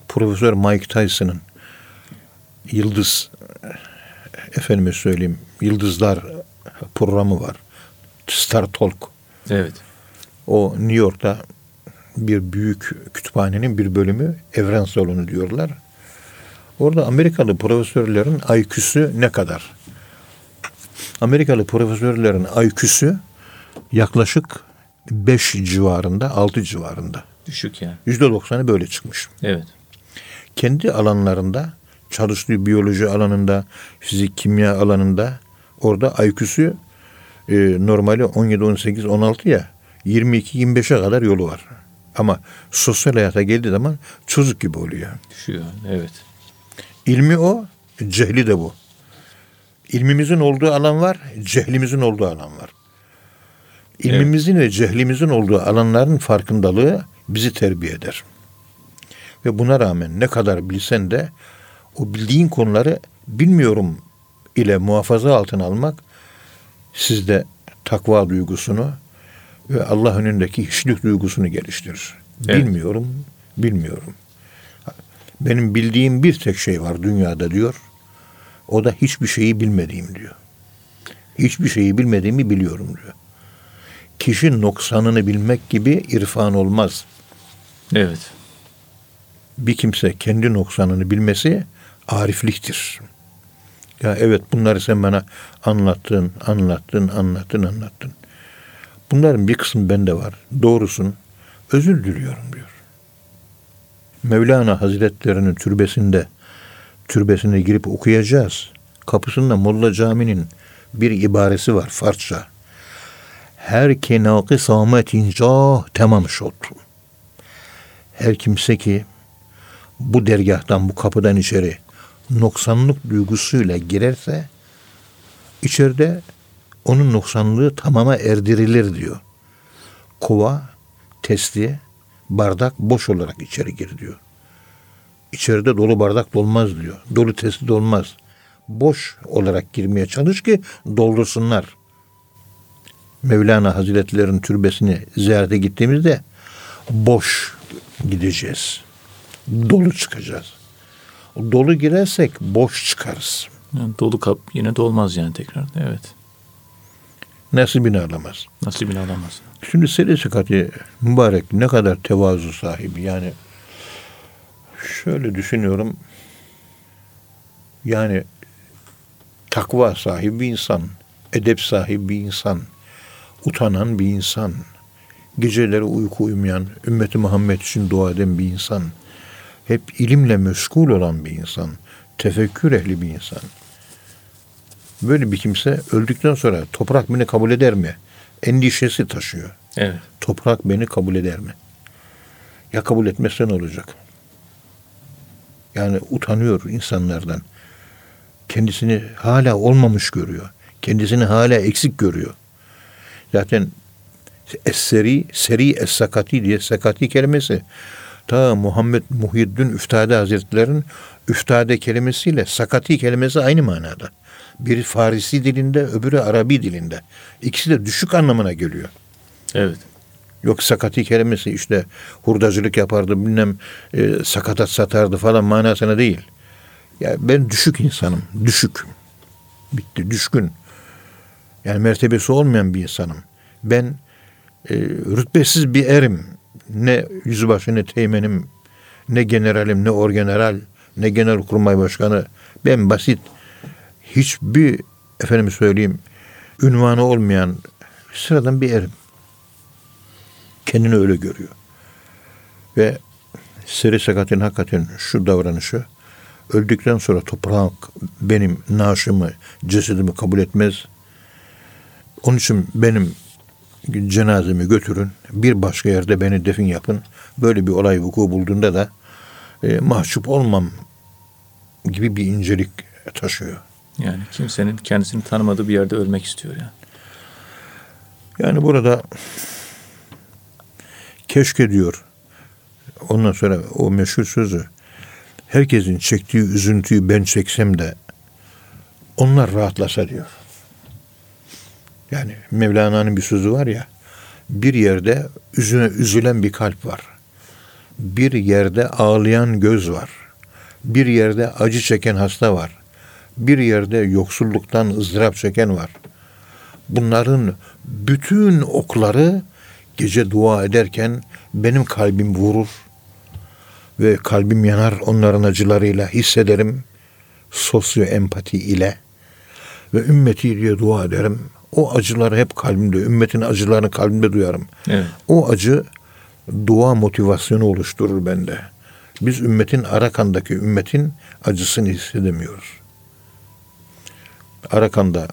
Profesör Mike Tyson'ın Yıldız efendime söyleyeyim Yıldızlar programı var. Star Talk. Evet. O New York'ta bir büyük kütüphanenin bir bölümü evren salonu diyorlar. Orada Amerikalı profesörlerin IQ'su ne kadar? Amerikalı profesörlerin IQ'su yaklaşık 5 civarında, 6 civarında. Düşük yani. %90'ı böyle çıkmış. Evet. Kendi alanlarında, çalıştığı biyoloji alanında, fizik, kimya alanında orada IQ'su e, normali 17, 18, 16 ya 22-25'e kadar yolu var. Ama sosyal hayata geldiği zaman çocuk gibi oluyor. Düşüyor. Evet. İlmi o, cehli de bu. İlmimizin olduğu alan var, cehlimizin olduğu alan var. İlmimizin ve cehlimizin olduğu alanların farkındalığı bizi terbiye eder. Ve buna rağmen ne kadar bilsen de o bildiğin konuları bilmiyorum ile muhafaza altına almak sizde takva duygusunu ve Allah önündeki hiçlik duygusunu geliştirir. Evet. Bilmiyorum, bilmiyorum. Benim bildiğim bir tek şey var dünyada diyor. O da hiçbir şeyi bilmediğim diyor. Hiçbir şeyi bilmediğimi biliyorum diyor. Kişi noksanını bilmek gibi irfan olmaz. Evet. Bir kimse kendi noksanını bilmesi arifliktir. Ya evet bunları sen bana anlattın, anlattın, anlattın, anlattın. Bunların bir kısmı bende var. Doğrusun. Özür diliyorum diyor. Mevlana Hazretlerinin türbesinde türbesine girip okuyacağız. Kapısında Molla Cami'nin bir ibaresi var Farsça. Her kenakı sametin cah tamam şot. Her kimse ki bu dergahtan bu kapıdan içeri noksanlık duygusuyla girerse içeride onun noksanlığı tamama erdirilir diyor. Kova, testi, bardak boş olarak içeri gir diyor. İçeride dolu bardak dolmaz diyor. Dolu testi dolmaz. Boş olarak girmeye çalış ki doldursunlar. Mevlana Hazretleri'nin türbesini ziyarete gittiğimizde boş gideceğiz. Dolu çıkacağız. Dolu girersek boş çıkarız. Yani dolu kap yine dolmaz yani tekrar. Evet. Nasibini alamaz. Nasibini alamaz. Şimdi Seri Sıkati mübarek ne kadar tevazu sahibi yani şöyle düşünüyorum yani takva sahibi bir insan, edep sahibi bir insan, utanan bir insan, geceleri uyku uyumayan, ümmeti Muhammed için dua eden bir insan, hep ilimle meşgul olan bir insan, tefekkür ehli bir insan. Böyle bir kimse öldükten sonra toprak beni kabul eder mi? Endişesi taşıyor. Evet. Toprak beni kabul eder mi? Ya kabul etmezse ne olacak? Yani utanıyor insanlardan. Kendisini hala olmamış görüyor. Kendisini hala eksik görüyor. Zaten Es-Seri, Seri Es-Sakati diye Sakati kelimesi ta Muhammed Muhyiddin Üftade Hazretleri'nin Üftade kelimesiyle Sakati kelimesi aynı manada. Biri Farisi dilinde, öbürü Arabi dilinde. İkisi de düşük anlamına geliyor. Evet. Yok sakati kelimesi işte hurdacılık yapardı bilmem e, sakatat satardı falan manasına değil. Ya ben düşük insanım. Düşük. Bitti. Düşkün. Yani mertebesi olmayan bir insanım. Ben e, rütbesiz bir erim. Ne yüzbaşı ne teğmenim ne generalim ne orgeneral ne genel kurmay başkanı. Ben basit hiçbir efendim söyleyeyim ünvanı olmayan sıradan bir erim kendini öyle görüyor. Ve Seri Sakat'ın hakikaten şu davranışı öldükten sonra toprak benim naaşımı, cesedimi kabul etmez. Onun için benim cenazemi götürün. Bir başka yerde beni defin yapın. Böyle bir olay vuku bulduğunda da e, mahcup olmam gibi bir incelik taşıyor. Yani kimsenin kendisini tanımadığı bir yerde ölmek istiyor yani. Yani burada keşke diyor. Ondan sonra o meşhur sözü herkesin çektiği üzüntüyü ben çeksem de onlar rahatlasa diyor. Yani Mevlana'nın bir sözü var ya bir yerde üzüne, üzülen bir kalp var. Bir yerde ağlayan göz var. Bir yerde acı çeken hasta var. Bir yerde yoksulluktan ızdırap çeken var. Bunların bütün okları gece dua ederken benim kalbim vurur ve kalbim yanar onların acılarıyla hissederim sosyo empati ile ve ümmeti diye dua ederim. O acıları hep kalbimde, ümmetin acılarını kalbimde duyarım. Evet. O acı dua motivasyonu oluşturur bende. Biz ümmetin Arakan'daki ümmetin acısını hissedemiyoruz. Arakan'da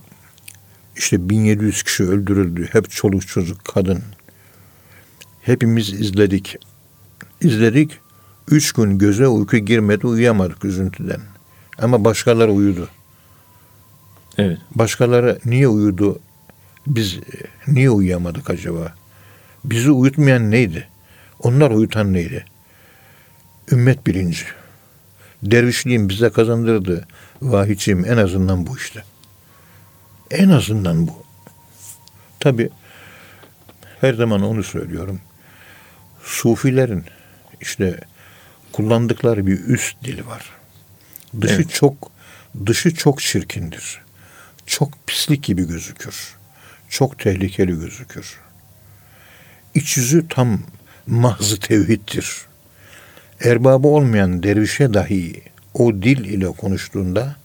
işte 1700 kişi öldürüldü. Hep çoluk çocuk, kadın. Hepimiz izledik. İzledik. Üç gün göze uyku girmedi, uyuyamadık üzüntüden. Ama başkaları uyudu. Evet. Başkaları niye uyudu? Biz e, niye uyuyamadık acaba? Bizi uyutmayan neydi? Onlar uyutan neydi? Ümmet bilinci. Dervişliğin bize kazandırdığı vahiyçiyim en azından bu işte. En azından bu. Tabi her zaman onu söylüyorum. Sufilerin işte kullandıkları bir üst dili var. Dışı Evet. çok dışı çok çirkindir. Çok pislik gibi gözükür. Çok tehlikeli gözükür. İç yüzü tam mahzı tevhiddir. Erbabı olmayan dervişe dahi o dil ile konuştuğunda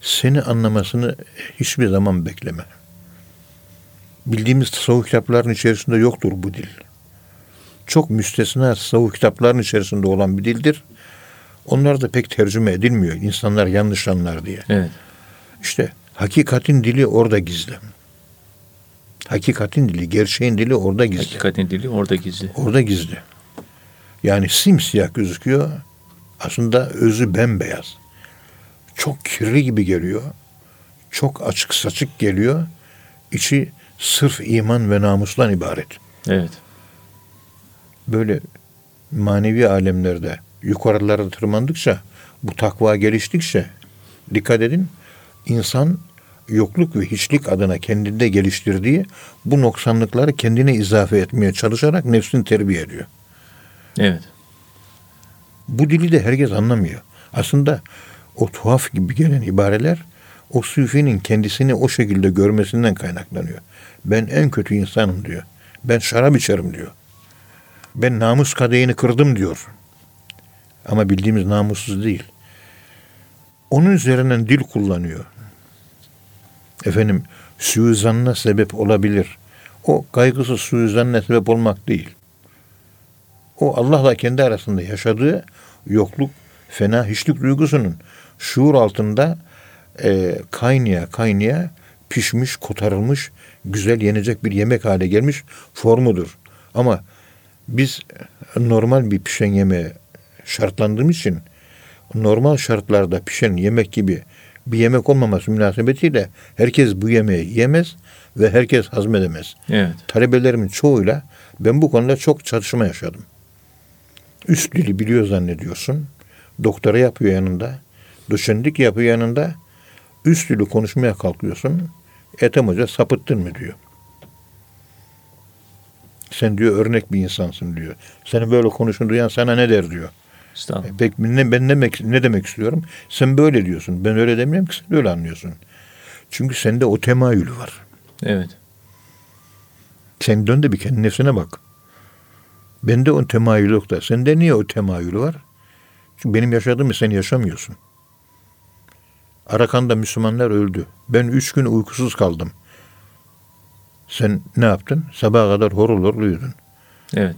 seni anlamasını hiçbir zaman bekleme. Bildiğimiz tasavvuf kitaplarının içerisinde yoktur bu dil. Çok müstesna tasavvuf kitaplarının içerisinde olan bir dildir. Onlar da pek tercüme edilmiyor. İnsanlar yanlış anlar diye. Evet. İşte hakikatin dili orada gizli. Hakikatin dili, gerçeğin dili orada gizli. Hakikatin dili orada gizli. Orada gizli. Yani simsiyah gözüküyor. Aslında özü bembeyaz. Çok kirli gibi geliyor. Çok açık saçık geliyor. İçi sırf iman ve namusdan ibaret. Evet. Böyle manevi alemlerde yukarılara tırmandıkça, bu takva geliştikçe dikkat edin insan yokluk ve hiçlik adına kendinde geliştirdiği bu noksanlıkları kendine izafe etmeye çalışarak nefsini terbiye ediyor. Evet. Bu dili de herkes anlamıyor. Aslında o tuhaf gibi gelen ibareler o sufinin kendisini o şekilde görmesinden kaynaklanıyor. Ben en kötü insanım diyor. Ben şarap içerim diyor. Ben namus kadehini kırdım diyor. Ama bildiğimiz namussuz değil. Onun üzerinden dil kullanıyor. Efendim suizanına sebep olabilir. O kaygısı suizanına sebep olmak değil. O Allah'la kendi arasında yaşadığı yokluk, fena hiçlik duygusunun şuur altında e, kaynaya kaynaya pişmiş, kotarılmış, güzel yenecek bir yemek hale gelmiş formudur. Ama biz normal bir pişen yemeğe şartlandığımız için normal şartlarda pişen yemek gibi bir yemek olmaması münasebetiyle herkes bu yemeği yiyemez ve herkes hazmedemez. Evet. Talebelerimin çoğuyla ben bu konuda çok çatışma yaşadım. Üst dili biliyor zannediyorsun. Doktora yapıyor yanında. Doçentlik yapıyor yanında. Üst dili konuşmaya kalkıyorsun. Ethem Hoca sapıttın mı diyor. Sen diyor örnek bir insansın diyor. Seni böyle konuşun duyan sana ne der diyor. Estağfurullah. Pek ne, ben demek, ne demek istiyorum? Sen böyle diyorsun. Ben öyle demiyorum ki sen öyle anlıyorsun. Çünkü sende o temayülü var. Evet. Sen dön de bir kendi nefsine bak. Bende o temayül yok da. Sende niye o temayül var? Çünkü benim yaşadığımı sen yaşamıyorsun. Arakan'da Müslümanlar öldü. Ben üç gün uykusuz kaldım. Sen ne yaptın? Sabaha kadar horul horul uyudun. Evet.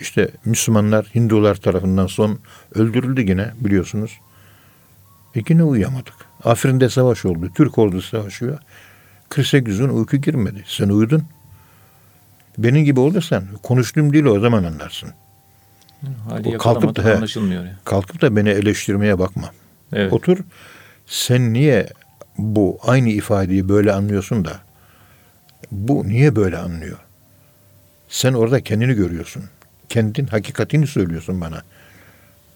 İşte Müslümanlar Hindular tarafından son öldürüldü yine biliyorsunuz. E yine uyuyamadık. Afrin'de savaş oldu. Türk ordusu savaşıyor. 48 gün uyku girmedi. Sen uyudun. Benim gibi olursan konuştuğum dili o zaman anlarsın. Hali kalkıp da- he. anlaşılmıyor. ya. Kalkıp da beni eleştirmeye bakma. Evet. Otur. Sen niye bu aynı ifadeyi böyle anlıyorsun da bu niye böyle anlıyor? Sen orada kendini görüyorsun. Kendin hakikatini söylüyorsun bana.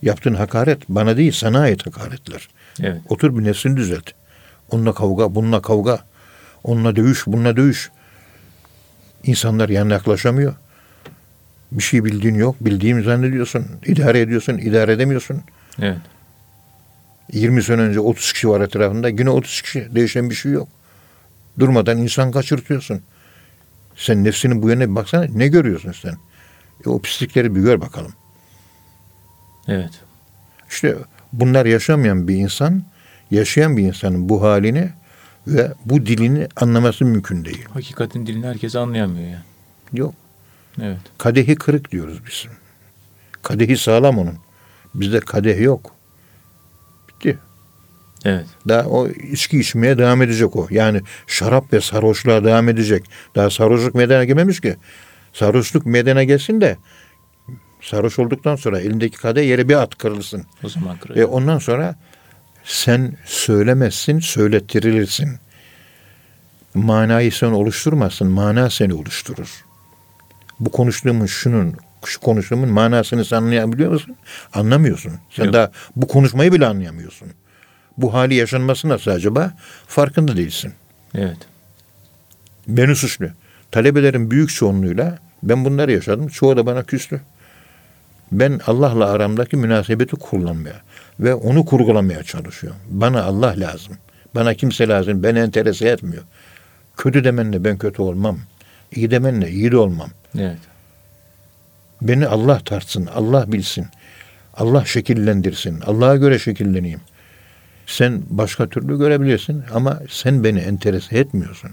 Yaptığın hakaret bana değil sana ait hakaretler. Evet. Otur bir nefsini düzelt. Onunla kavga, bununla kavga. Onunla dövüş, bununla dövüş. İnsanlar yanına yaklaşamıyor. Bir şey bildiğin yok. Bildiğimi zannediyorsun. İdare ediyorsun, idare edemiyorsun. Evet. 20 sene önce 30 kişi var etrafında. Yine 30 kişi. Değişen bir şey yok. Durmadan insan kaçırtıyorsun. Sen nefsinin bu yöne baksana. Ne görüyorsun sen? E, o pislikleri bir gör bakalım. Evet. İşte bunlar yaşamayan bir insan, yaşayan bir insanın bu halini ve bu dilini anlaması mümkün değil. Hakikatin dilini herkes anlayamıyor ya. Yok. Evet. Kadehi kırık diyoruz biz. Kadehi sağlam onun. Bizde kadeh yok. Bitti. Evet. Daha o içki içmeye devam edecek o. Yani şarap ve sarhoşluğa devam edecek. Daha sarhoşluk meydana gelmemiş ki. Sarhoşluk meydana gelsin de sarhoş olduktan sonra elindeki kadeh yere bir at kırılsın. O zaman E kıracak. ondan sonra sen söylemezsin, söylettirilirsin. Manayı sen oluşturmazsın, mana seni oluşturur. Bu konuştuğumun şunun, şu konuştuğumun manasını sen anlayabiliyor musun? Anlamıyorsun. Sen Yok. daha bu konuşmayı bile anlayamıyorsun. Bu hali yaşanması nasıl acaba? Farkında değilsin. Evet. Beni suçlu. Talebelerin büyük çoğunluğuyla ben bunları yaşadım. Çoğu da bana küstü. Ben Allah'la aramdaki münasebeti kullanmaya ve onu kurgulamaya çalışıyorum. Bana Allah lazım. Bana kimse lazım. Beni enterese etmiyor. Kötü demenle ben kötü olmam. İyi demenle iyi de olmam. Evet. Beni Allah tartsın, Allah bilsin. Allah şekillendirsin. Allah'a göre şekilleneyim. Sen başka türlü görebilirsin ama sen beni enterese etmiyorsun.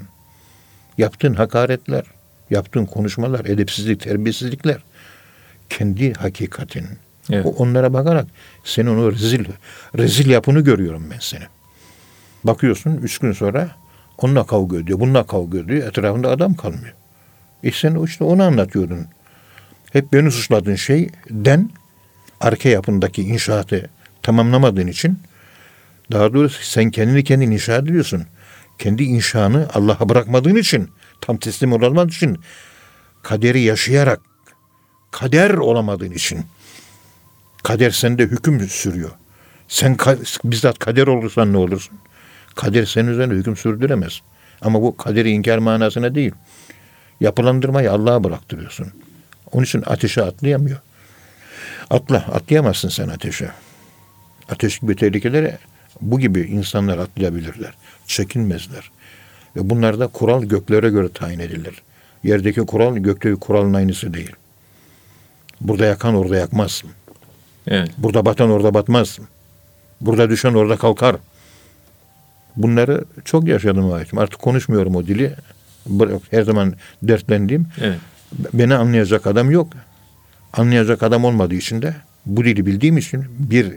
Yaptığın hakaretler, yaptığın konuşmalar, edepsizlik, terbiyesizlikler kendi hakikatin. Evet. O- Onlara bakarak senin o rezil, rezil yapını görüyorum ben seni. Bakıyorsun üç gün sonra onunla kavga ediyor, bununla kavga ediyor. Etrafında adam kalmıyor. E sen işte onu anlatıyordun. Hep beni suçladığın şeyden arka yapındaki inşaatı tamamlamadığın için daha doğrusu sen kendini kendin inşa ediyorsun. Kendi inşanı Allah'a bırakmadığın için tam teslim olamadığın için kaderi yaşayarak kader olamadığın için kader sende hüküm sürüyor. Sen ka- bizzat kader olursan ne olursun? Kader senin üzerine hüküm sürdüremez. Ama bu kaderi inkar manasına değil. Yapılandırmayı Allah'a bıraktırıyorsun. Onun için ateşe atlayamıyor. Atla, atlayamazsın sen ateşe. Ateş gibi tehlikelere bu gibi insanlar atlayabilirler. Çekinmezler. Ve bunlar da kural göklere göre tayin edilir. Yerdeki kural gökteki kuralın aynısı değil. Burada yakan orada yakmaz. Evet. Burada batan orada batmaz. Burada düşen orada kalkar. Bunları çok yaşadım hayatım. Artık konuşmuyorum o dili. Her zaman dertlendiğim. Evet. Beni anlayacak adam yok. Anlayacak adam olmadığı için de bu dili bildiğim için bir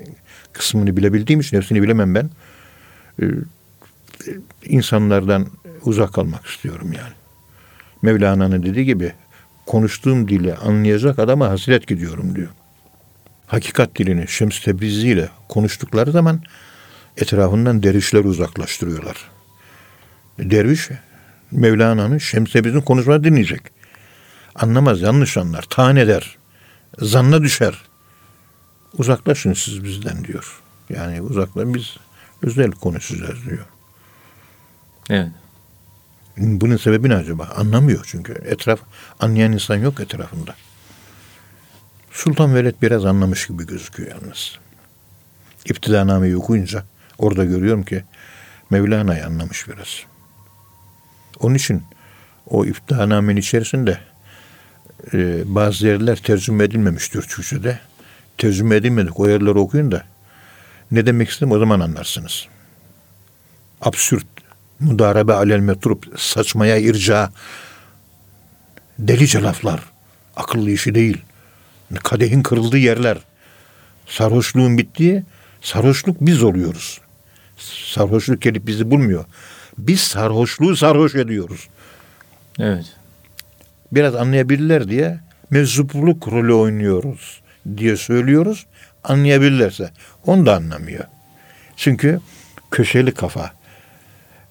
kısmını bilebildiğim için hepsini bilemem ben. İnsanlardan uzak kalmak istiyorum yani. Mevlana'nın dediği gibi konuştuğum dili anlayacak adama hasret gidiyorum diyor. Hakikat dilini Şems Tebrizi ile konuştukları zaman etrafından dervişler uzaklaştırıyorlar. Derviş Mevlana'nın Şems Tebrizi'nin konuşmasını dinleyecek. Anlamaz, yanlış anlar, tane eder. Zanna düşer. Uzaklaşın siz bizden diyor. Yani uzaklaşın biz özel konuşacağız diyor. Evet. Bunun sebebi ne acaba? Anlamıyor çünkü. Etraf anlayan insan yok etrafında. Sultan Veled biraz anlamış gibi gözüküyor yalnız. İptidanameyi okuyunca orada görüyorum ki Mevlana'yı anlamış biraz. Onun için o İptidanamenin içerisinde e, bazı yerler tercüme edilmemiştir Türkçe'de. Tercüme edilmedik. O yerleri okuyun da ne demek istedim o zaman anlarsınız. Absürt, mudarebe alel metrup, saçmaya irca, delice laflar, akıllı işi değil. Kadehin kırıldığı yerler, sarhoşluğun bittiği, sarhoşluk biz oluyoruz. Sarhoşluk gelip bizi bulmuyor. Biz sarhoşluğu sarhoş ediyoruz. Evet. biraz anlayabilirler diye meczupluk rolü oynuyoruz diye söylüyoruz. Anlayabilirlerse. Onu da anlamıyor. Çünkü köşeli kafa.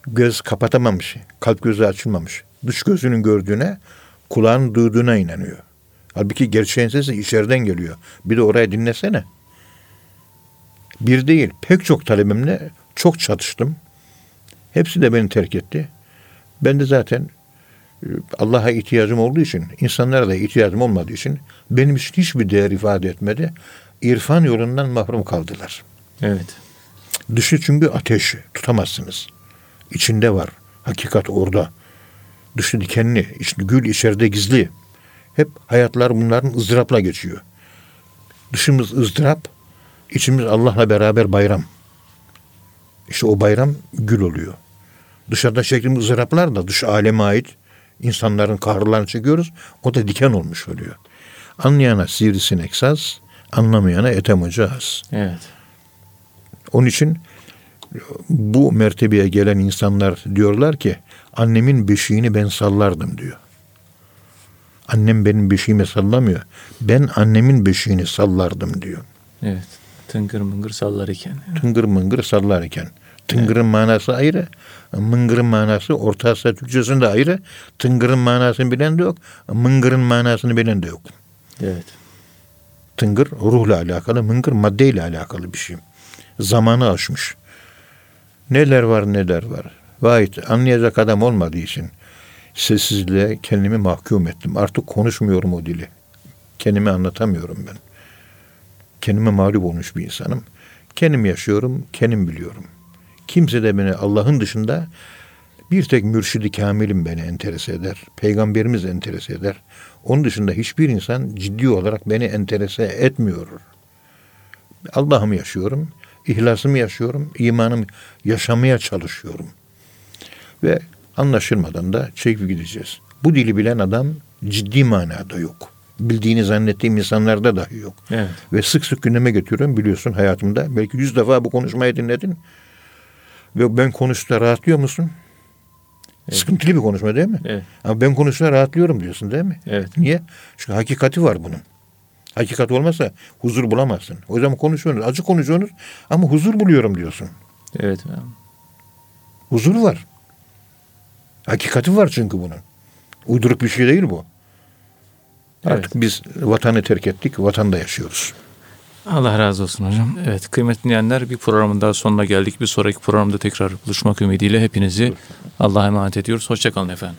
Göz kapatamamış. Kalp gözü açılmamış. Dış gözünün gördüğüne, kulağın duyduğuna inanıyor. Halbuki gerçeğin sesi içeriden geliyor. Bir de orayı dinlesene. Bir değil, pek çok talebimle çok çatıştım. Hepsi de beni terk etti. Ben de zaten e, Allah'a ihtiyacım olduğu için, insanlara da ihtiyacım olmadığı için benim için hiçbir değer ifade etmedi. İrfan yolundan mahrum kaldılar. Evet. Dışı çünkü ateş, tutamazsınız. İçinde var, hakikat orada. Dışı dikenli, iç- gül içeride gizli. Hep hayatlar bunların ızdırapla geçiyor. Dışımız ızdırap, içimiz Allah'la beraber bayram. İşte o bayram gül oluyor. Dışarıda çektiğimiz ızdıraplar da dış aleme ait insanların kahrlarını çekiyoruz. O da diken olmuş oluyor. Anlayana sivrisinek saz, anlamayana etem hoca az. Evet. Onun için bu mertebeye gelen insanlar diyorlar ki annemin beşiğini ben sallardım diyor. Annem benim beşiğimi sallamıyor. Ben annemin beşiğini sallardım diyor. Evet. Tıngır mıngır sallar iken. Tıngır mıngır sallarken. Tıngırın manası ayrı. Mıngırın manası Orta Asya Türkçesinde ayrı. Tıngırın manasını bilen de yok. Mıngırın manasını bilen de yok. Evet. Tıngır ruhla alakalı, mıngır maddeyle alakalı bir şey. Zamanı aşmış. Neler var neler var. Vahit anlayacak adam olmadığı için sessizliğe kendimi mahkum ettim. Artık konuşmuyorum o dili. Kendimi anlatamıyorum ben. Kendime mağlup olmuş bir insanım. Kendim yaşıyorum, kendim biliyorum. Kimse de beni Allah'ın dışında bir tek mürşidi kamilim beni enterese eder. Peygamberimiz enterese eder. Onun dışında hiçbir insan ciddi olarak beni enterese etmiyor. Allah'ımı yaşıyorum, ihlasımı yaşıyorum, imanımı yaşamaya çalışıyorum. Ve anlaşılmadan da çekip gideceğiz. Bu dili bilen adam ciddi manada yok. Bildiğini zannettiğim insanlarda dahi yok. Evet. Ve sık sık gündeme getiriyorum biliyorsun hayatımda. Belki yüz defa bu konuşmayı dinledin. Ve ben konuştuğumda rahatlıyor musun? Evet. Sıkıntılı bir konuşma değil mi? Evet. Ama ben konuştuğumda rahatlıyorum diyorsun değil mi? Evet. Niye? Çünkü hakikati var bunun. Hakikat olmazsa huzur bulamazsın. O zaman konuşuyorsunuz, acı konuşuyorsunuz ama huzur buluyorum diyorsun. Evet. Huzur var. Hakikati var çünkü bunun. Uyduruk bir şey değil bu. Artık biz vatanı terk ettik, vatanda yaşıyoruz. Allah razı olsun hocam. Evet kıymetli dinleyenler bir programın daha sonuna geldik. Bir sonraki programda tekrar buluşmak ümidiyle hepinizi Allah'a emanet ediyoruz. Hoşçakalın efendim.